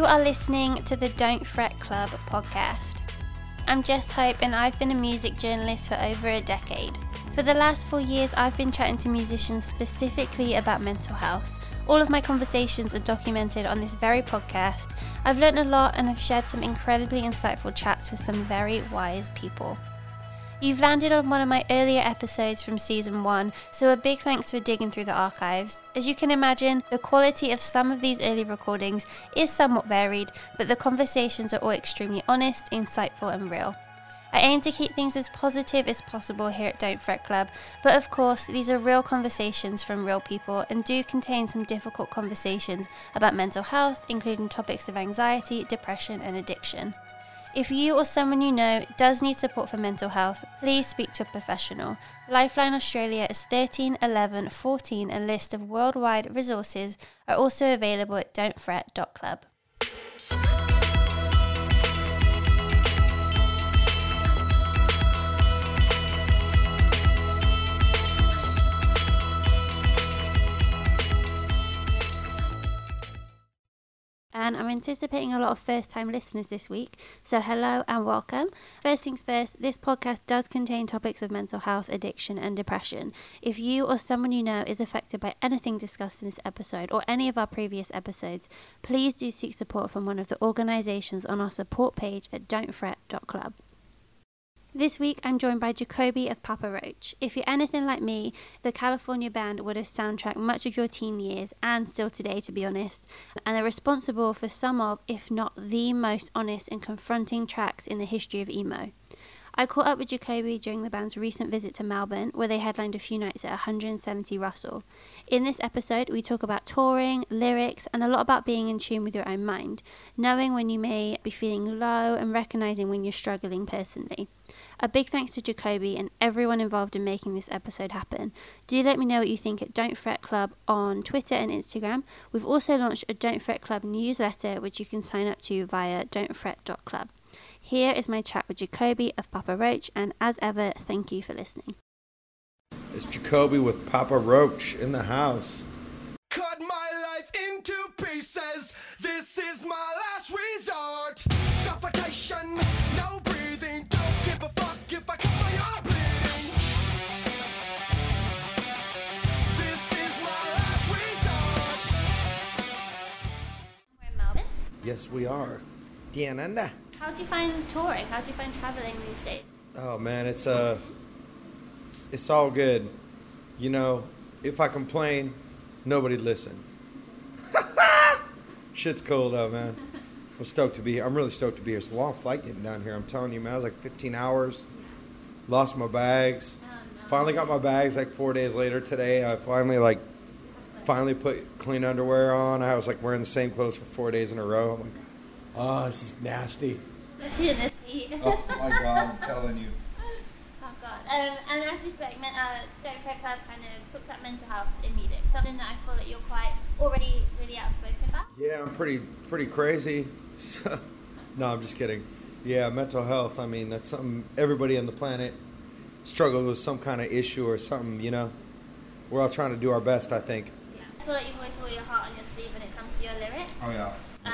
You are listening to the Don't Fret Club podcast. I'm Jess Hope, and I've been a music journalist for over a decade. For the last four years, I've been chatting to musicians specifically about mental health. All of my conversations are documented on this very podcast. I've learned a lot and I've shared some incredibly insightful chats with some very wise people. You've landed on one of my earlier episodes from season one, so a big thanks for digging through the archives. As you can imagine, the quality of some of these early recordings is somewhat varied, but the conversations are all extremely honest, insightful, and real. I aim to keep things as positive as possible here at Don't Fret Club, but of course, these are real conversations from real people and do contain some difficult conversations about mental health, including topics of anxiety, depression, and addiction. If you or someone you know does need support for mental health, please speak to a professional. Lifeline Australia is 13 11 14. A list of worldwide resources are also available at don'tfret.club. and I'm anticipating a lot of first time listeners this week. So, hello and welcome. First things first, this podcast does contain topics of mental health, addiction, and depression. If you or someone you know is affected by anything discussed in this episode or any of our previous episodes, please do seek support from one of the organisations on our support page at don'tfret.club. This week, I'm joined by Jacoby of Papa Roach. If you're anything like me, the California band would have soundtracked much of your teen years and still today, to be honest, and they're responsible for some of, if not the most honest and confronting tracks in the history of emo. I caught up with Jacoby during the band's recent visit to Melbourne, where they headlined a few nights at 170 Russell. In this episode, we talk about touring, lyrics, and a lot about being in tune with your own mind, knowing when you may be feeling low and recognizing when you're struggling personally. A big thanks to Jacoby and everyone involved in making this episode happen. Do let me know what you think at Don't Fret Club on Twitter and Instagram. We've also launched a Don't Fret Club newsletter, which you can sign up to via don'tfret.club. Here is my chat with Jacoby of Papa Roach, and as ever, thank you for listening. It's Jacoby with Papa Roach in the house. Cut my life into pieces. This is my last resort. Suffocation, no breathing. Don't give a fuck if I cut my arm bleeding. This is my last resort. We're in Melbourne. Yes, we are. Diananda. How do you find touring? How do you find traveling these days? Oh man, it's uh, it's, all good. You know, if I complain, nobody listen. Shit's cool though, man. I'm stoked to be here. I'm really stoked to be here. It's a long flight getting down here. I'm telling you, man. It was like 15 hours. Lost my bags. Finally got my bags like four days later today. I finally like, finally put clean underwear on. I was like wearing the same clothes for four days in a row. I'm like, oh, this is nasty. Especially in this heat. Oh my god, I'm telling you. Oh god. Um, and as we spoke, men- uh, Don't Fret Club kind of talks about mental health in music, something that I feel that you're quite already really outspoken about. Yeah, I'm pretty pretty crazy. No, I'm just kidding. Yeah, mental health. I mean, that's something everybody on the planet struggles with some kind of issue or something. You know, we're all trying to do our best. I think. Yeah. I feel like you've always wore your heart on your sleeve when it comes to your lyrics. Oh yeah. Um,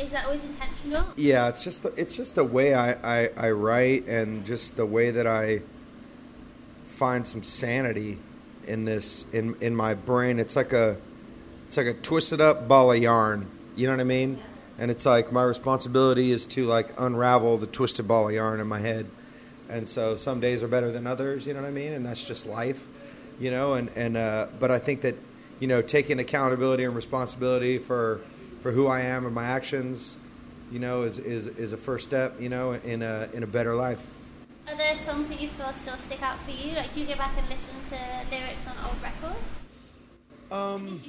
is that always intentional? Yeah, it's just the, it's just the way I, I, I write and just the way that I find some sanity in this in in my brain. It's like a it's like a twisted up ball of yarn. You know what I mean? And it's like my responsibility is to like unravel the twisted ball of yarn in my head. And so some days are better than others. You know what I mean? And that's just life. You know. And and uh, but I think that you know taking accountability and responsibility for for who I am and my actions, you know, is, is, is a first step, you know, in a in a better life. Are there songs that you feel still stick out for you? Like, do you go back and listen to lyrics on old records? Um,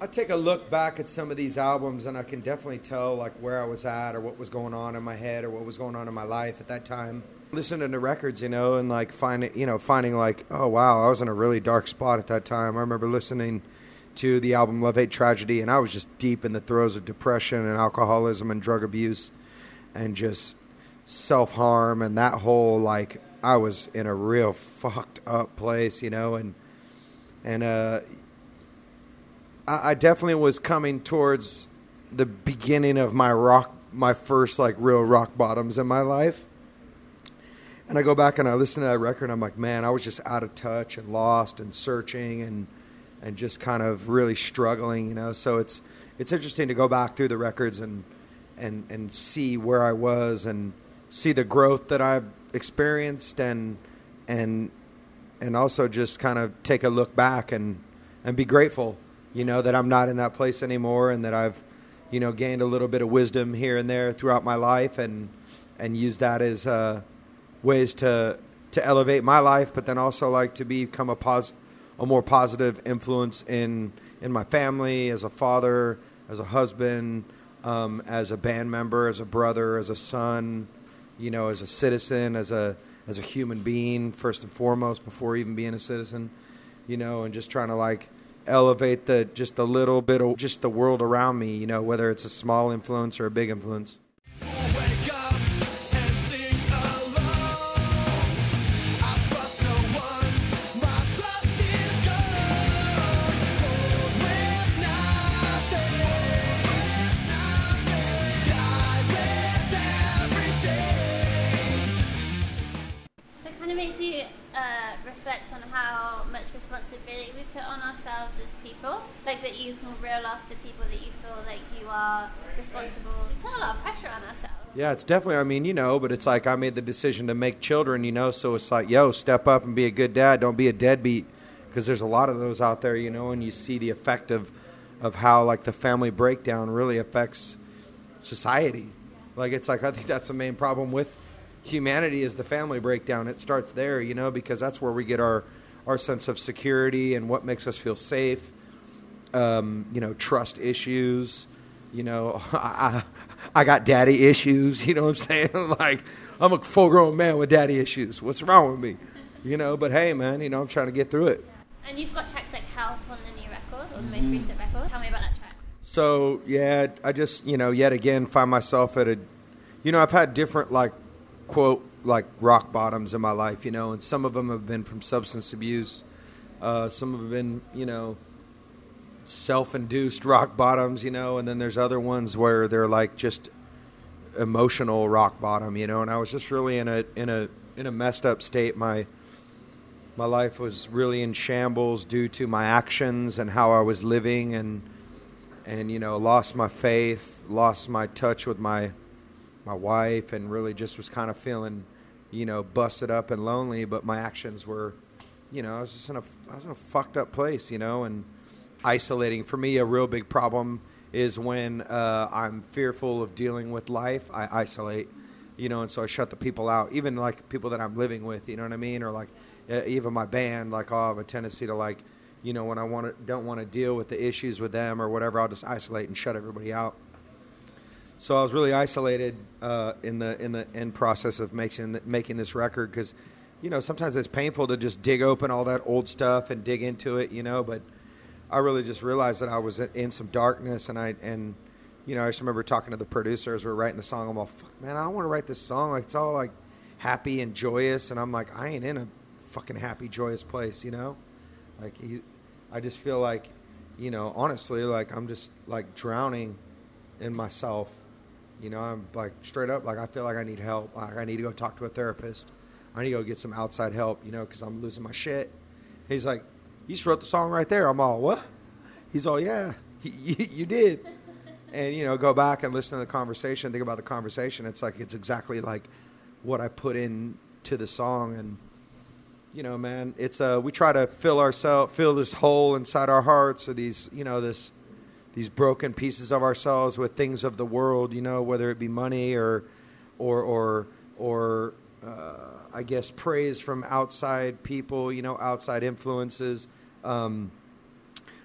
I take a look back at some of these albums, and I can definitely tell like where I was at, or what was going on in my head, or what was going on in my life at that time. Listening to records, you know, and like finding, you know, finding like, oh wow, I was in a really dark spot at that time. I remember listening to the album Love Hate Tragedy, and I was just deep in the throes of depression and alcoholism and drug abuse, and just self harm and that whole like I was in a real fucked up place, you know, and and uh, I, I definitely was coming towards the beginning of my rock, my first like real rock bottoms in my life. And I go back and I listen to that record. and I'm like, man, I was just out of touch and lost and searching and and just kind of really struggling, you know. So it's it's interesting to go back through the records and and and see where I was and see the growth that I've experienced and and and also just kind of take a look back and and be grateful, you know, that I'm not in that place anymore and that I've you know gained a little bit of wisdom here and there throughout my life and and use that as uh, ways to to elevate my life, but then also like to become a pos a more positive influence in in my family as a father, as a husband, um, as a band member, as a brother, as a son, you know, as a citizen, as a as a human being first and foremost before even being a citizen, you know, and just trying to like elevate the just a little bit of just the world around me, you know, whether it's a small influence or a big influence. Yeah, it's definitely. I mean, you know, but it's like I made the decision to make children, you know. So it's like, yo, step up and be a good dad. Don't be a deadbeat, because there's a lot of those out there, you know. And you see the effect of, of how like the family breakdown really affects society. Like it's like I think that's the main problem with humanity is the family breakdown. It starts there, you know, because that's where we get our our sense of security and what makes us feel safe. Um, you know, trust issues. You know, I, I got daddy issues. You know what I'm saying? like, I'm a full grown man with daddy issues. What's wrong with me? You know, but hey, man, you know, I'm trying to get through it. And you've got tracks like Help on the new record, or the most recent record. Tell me about that track. So yeah, I just you know yet again find myself at a, you know I've had different like quote like rock bottoms in my life, you know, and some of them have been from substance abuse, uh, some of have been you know self-induced rock bottoms, you know, and then there's other ones where they're like just emotional rock bottom, you know, and I was just really in a in a in a messed up state. My my life was really in shambles due to my actions and how I was living and and you know lost my faith lost my touch with my my wife and really just was kind of feeling you know busted up and lonely but my actions were you know I was just in a I was in a fucked up place you know and isolating for me a real big problem is when uh, I'm fearful of dealing with life I isolate you know and so I shut the people out even like people that I'm living with you know what I mean or like uh, even my band like oh, I'll have a tendency to like you know when I want to don't want to deal with the issues with them or whatever I'll just isolate and shut everybody out so I was really isolated uh, in the in the end process of making making this record because, you know, sometimes it's painful to just dig open all that old stuff and dig into it, you know. But I really just realized that I was in some darkness, and I and you know I just remember talking to the producers. We are writing the song. I'm all, Fuck, man, I don't want to write this song. Like it's all like happy and joyous, and I'm like, I ain't in a fucking happy, joyous place, you know. Like I just feel like, you know, honestly, like I'm just like drowning in myself you know, I'm like straight up, like I feel like I need help. Like I need to go talk to a therapist. I need to go get some outside help, you know, because I'm losing my shit. He's like, you just wrote the song right there. I'm all, what? He's all, yeah, you, you did. And, you know, go back and listen to the conversation, think about the conversation. It's like, it's exactly like what I put into the song. And, you know, man, it's, uh, we try to fill ourselves, fill this hole inside our hearts or these, you know, this, these broken pieces of ourselves with things of the world, you know, whether it be money or, or, or, or uh, I guess praise from outside people, you know, outside influences, um,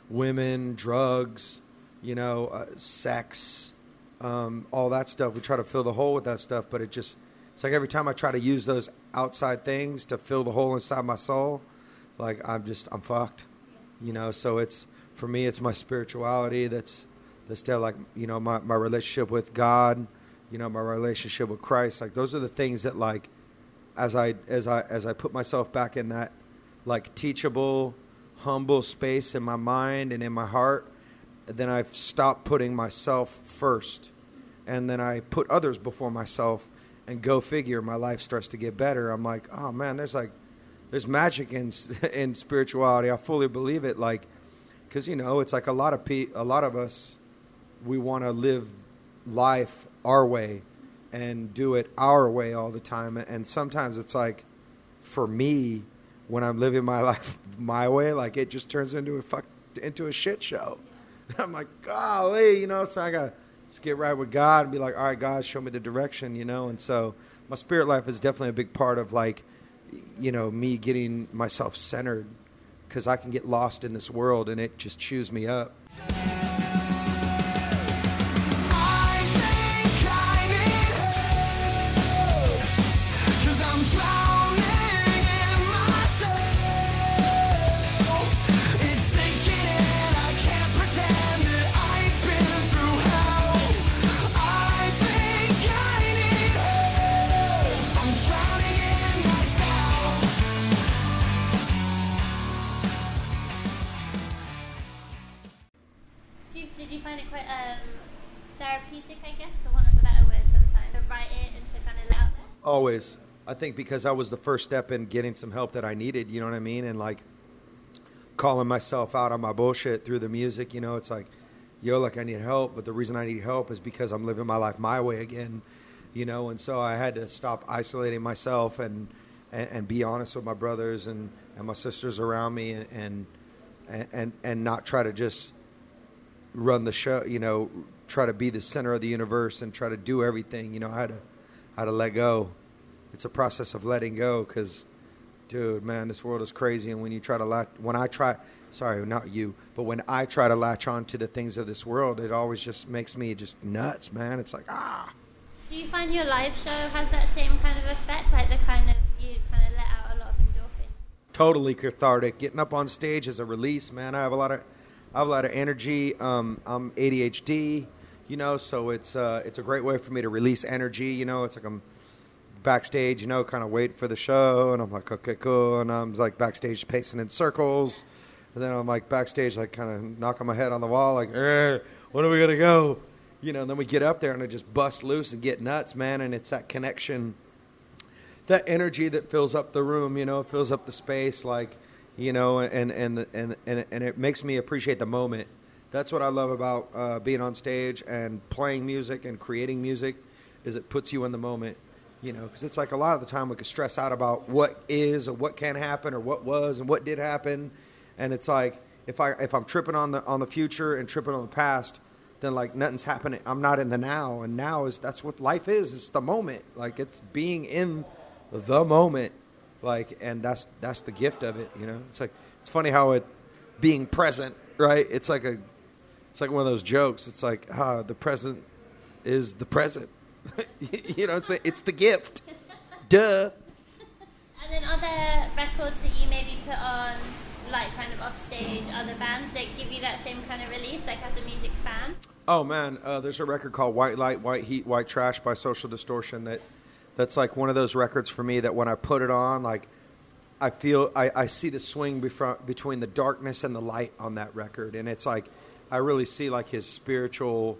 women, drugs, you know, uh, sex, um, all that stuff. We try to fill the hole with that stuff, but it just, it's like every time I try to use those outside things to fill the hole inside my soul, like I'm just, I'm fucked, you know, so it's, for me, it's my spirituality. That's that's still like you know my my relationship with God, you know my relationship with Christ. Like those are the things that like as I as I as I put myself back in that like teachable, humble space in my mind and in my heart, then I've stopped putting myself first, and then I put others before myself, and go figure, my life starts to get better. I'm like, oh man, there's like, there's magic in in spirituality. I fully believe it. Like, because you know, it's like a lot of pe- a lot of us, we want to live life our way, and do it our way all the time. And sometimes it's like, for me, when I'm living my life my way, like it just turns into a fuck into a shit show. I'm like, golly, you know, so I got just get right with God and be like, all right, God, show me the direction, you know. And so my spirit life is definitely a big part of like, you know, me getting myself centered because I can get lost in this world and it just chews me up. Did you find it quite um, therapeutic, I guess, for want of a better word sometimes, to write it and to kind of let out there? Always. I think because I was the first step in getting some help that I needed, you know what I mean? And like calling myself out on my bullshit through the music, you know, it's like, yo, like I need help, but the reason I need help is because I'm living my life my way again, you know, and so I had to stop isolating myself and and, and be honest with my brothers and, and my sisters around me and, and and and not try to just run the show, you know, try to be the center of the universe and try to do everything. You know, how to, how to let go. It's a process of letting go because, dude, man, this world is crazy. And when you try to latch, when I try, sorry, not you, but when I try to latch on to the things of this world, it always just makes me just nuts, man. It's like, ah. Do you find your live show has that same kind of effect, like the kind of you kind of let out a lot of endorphins? totally cathartic. Getting up on stage is a release, man. I have a lot of, I have a lot of energy. Um, I'm ADHD, you know, so it's uh, it's a great way for me to release energy. You know, it's like I'm backstage, you know, kind of waiting for the show, and I'm like, okay, cool, and I'm like backstage pacing in circles, and then I'm like backstage, like kind of knocking my head on the wall, like, when are we gonna go? You know, and then we get up there and I just bust loose and get nuts, man, and it's that connection that energy that fills up the room, you know, fills up the space, like, you know, and and and and, and it makes me appreciate the moment. That's what I love about uh, being on stage and playing music and creating music, is it puts you in the moment, you know, because it's like a lot of the time we could stress out about what is or what can happen or what was and what did happen, and it's like if I if I'm tripping on the on the future and tripping on the past, then like nothing's happening. I'm not in the now, and now is that's what life is. It's the moment. Like it's being in the moment. Like, and that's that's the gift of it. You know, it's like it's funny how it being present, right? It's like a it's like one of those jokes. It's like ah, the present is the present. you know, it's like, it's the gift. Duh. And then other records that you maybe put on, like kind of off stage, other bands that give you that same kind of release, like as a music fan? Oh man, uh, there's a record called White Light, White Heat, White Trash by Social Distortion that that's like one of those records for me that when I put it on, like I feel I, I see the swing between the darkness and the light on that record, and it's like I really see like his spiritual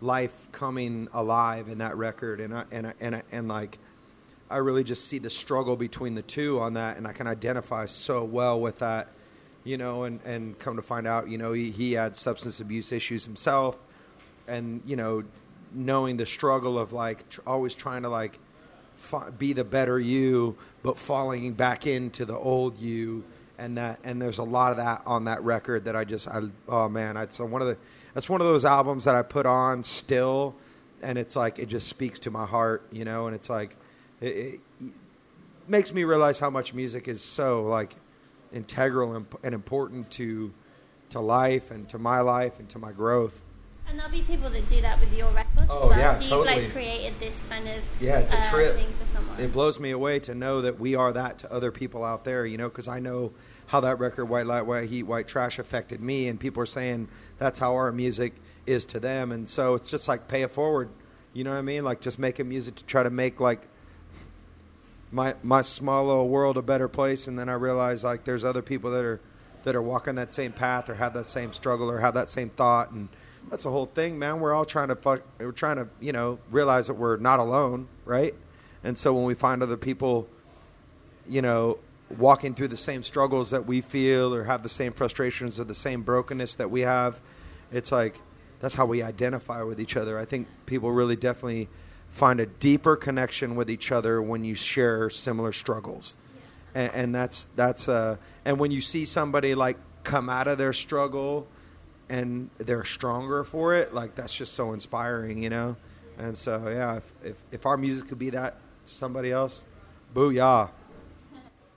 life coming alive in that record, and I, and I, and I, and like I really just see the struggle between the two on that, and I can identify so well with that, you know, and and come to find out, you know, he, he had substance abuse issues himself, and you know, knowing the struggle of like tr- always trying to like be the better you, but falling back into the old you, and that and there's a lot of that on that record that I just I oh man, it's one of the that's one of those albums that I put on still, and it's like it just speaks to my heart, you know, and it's like it, it makes me realize how much music is so like integral and, and important to to life and to my life and to my growth. And there'll be people that do that with your records Oh, as well. yeah, so you've totally. like created this kind of Yeah, it's a uh, trip. thing for someone. It blows me away to know that we are that to other people out there, you know, because I know how that record, White Light, White Heat, White Trash, affected me, and people are saying that's how our music is to them, and so it's just like pay it forward, you know what I mean? Like just making music to try to make like my my small little world a better place, and then I realize like there's other people that are that are walking that same path or have that same struggle or have that same thought and that's the whole thing man. We're all trying to fuck we're trying to you know realize that we're not alone right? And so when we find other people you know walking through the same struggles that we feel or have the same frustrations or the same brokenness that we have it's like that's how we identify with each other. I think people really definitely find a deeper connection with each other when you share similar struggles. And, and that's that's uh and when you see somebody like come out of their struggle and they're stronger for it like that's just so inspiring you know and so yeah if if, if our music could be that to somebody else booyah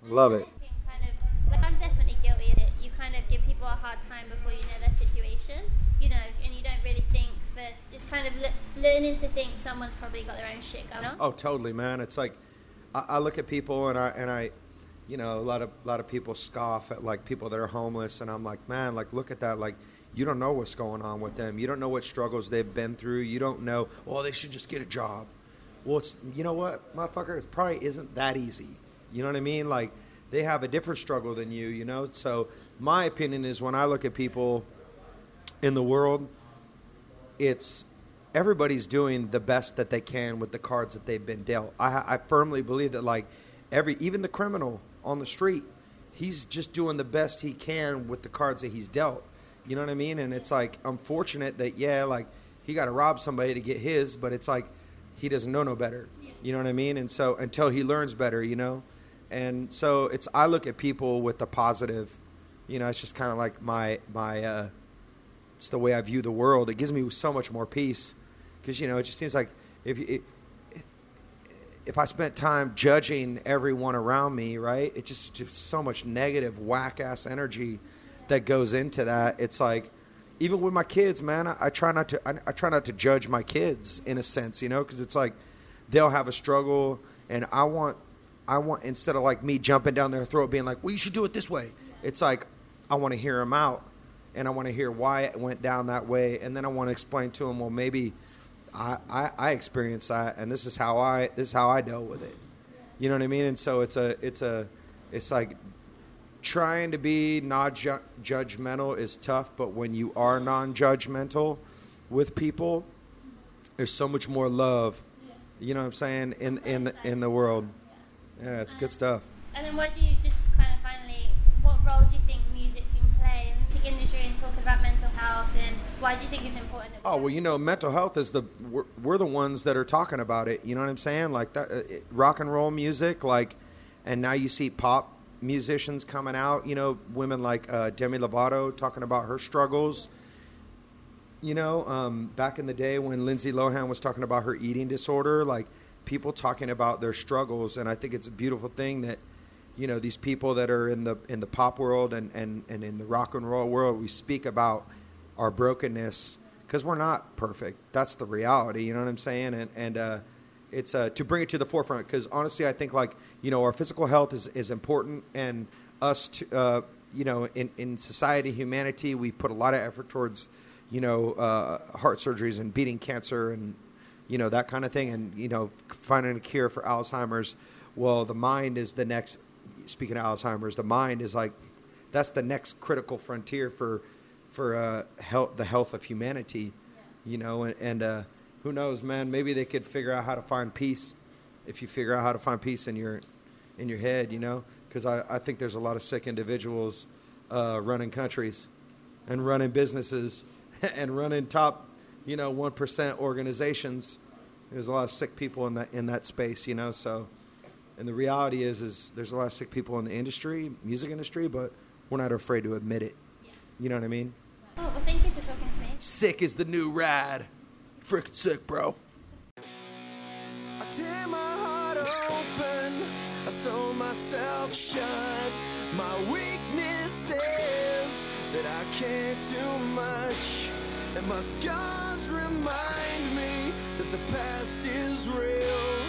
love it kind of like I'm definitely guilty of it. You kind of give people a hard time before you know their situation, you know, and you don't really think first. It's kind of le- learning to think someone's probably got their own shit going on. Oh, totally, man. It's like I, I look at people and I and I, you know, a lot of a lot of people scoff at like people that are homeless, and I'm like, man, like look at that, like. You don't know what's going on with them. You don't know what struggles they've been through. You don't know. Well, they should just get a job. Well, it's you know what, motherfucker. It probably isn't that easy. You know what I mean? Like they have a different struggle than you. You know. So my opinion is when I look at people in the world, it's everybody's doing the best that they can with the cards that they've been dealt. I, I firmly believe that like every even the criminal on the street, he's just doing the best he can with the cards that he's dealt. You know what I mean? And it's like unfortunate that yeah, like he got to rob somebody to get his, but it's like he doesn't know no better. You know what I mean? And so until he learns better, you know. And so it's I look at people with the positive. You know, it's just kind of like my my uh, it's the way I view the world. It gives me so much more peace because you know it just seems like if you, if I spent time judging everyone around me, right? It just just so much negative whack ass energy that goes into that. It's like even with my kids, man, I, I try not to I, I try not to judge my kids in a sense, you know, because it's like they'll have a struggle, and I want I want instead of like me jumping down their throat, being like, "Well, you should do it this way." It's like I want to hear them out, and I want to hear why it went down that way, and then I want to explain to them, well, maybe I, I, I experienced that, and this is how I this is how I dealt with it. You know what I mean? And so it's a it's a it's like trying to be non judgmental is tough, but when you are non judgmental with people, there's so much more love. You know what I'm saying in in the, in the world. Yeah, it's good stuff. And then what do you just kind of finally, what role do you think music can play in the industry and talking about mental health and why do you think it's important? Oh well, you know, mental health is the we're, we're the ones that are talking about it. You know what I'm saying? Like that, uh, rock and roll music, like, and now you see pop musicians coming out. You know, women like uh, Demi Lovato talking about her struggles. You know, um, back in the day when Lindsay Lohan was talking about her eating disorder, like people talking about their struggles, and I think it's a beautiful thing that you know these people that are in the in the pop world and and, and in the rock and roll world, we speak about our brokenness because we're not perfect. That's the reality. You know what I'm saying? And and uh, it's uh, to bring it to the forefront because honestly, I think like you know our physical health is is important, and us to uh, you know in in society, humanity, we put a lot of effort towards you know uh, heart surgeries and beating cancer and you know that kind of thing, and you know finding a cure for Alzheimer's. Well, the mind is the next. Speaking of Alzheimer's, the mind is like that's the next critical frontier for for uh, health, the health of humanity. You know, and, and uh, who knows, man? Maybe they could figure out how to find peace if you figure out how to find peace in your in your head. You know, because I, I think there's a lot of sick individuals uh, running countries and running businesses and running top, you know, one percent organizations. There's a lot of sick people in that in that space, you know. So, and the reality is, is there's a lot of sick people in the industry, music industry, but we're not afraid to admit it. You know what I mean? Oh, well, thank you for talking to me. Sick is the new rad. Freaking sick, bro. I tear my heart open, I sew myself shut. My weakness is that I can't do much, and my scars remind me that the past is real.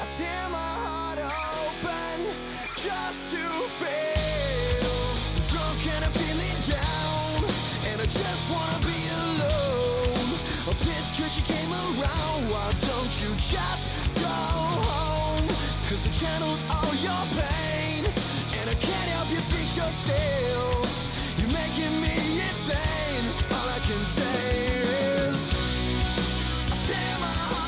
I tear my heart open just to fail. I'm drunk and I'm feeling down, and I just wanna since you came around Why don't you just go home? Cause I channeled all your pain And I can't help you fix yourself You're making me insane All I can say is Tear my heart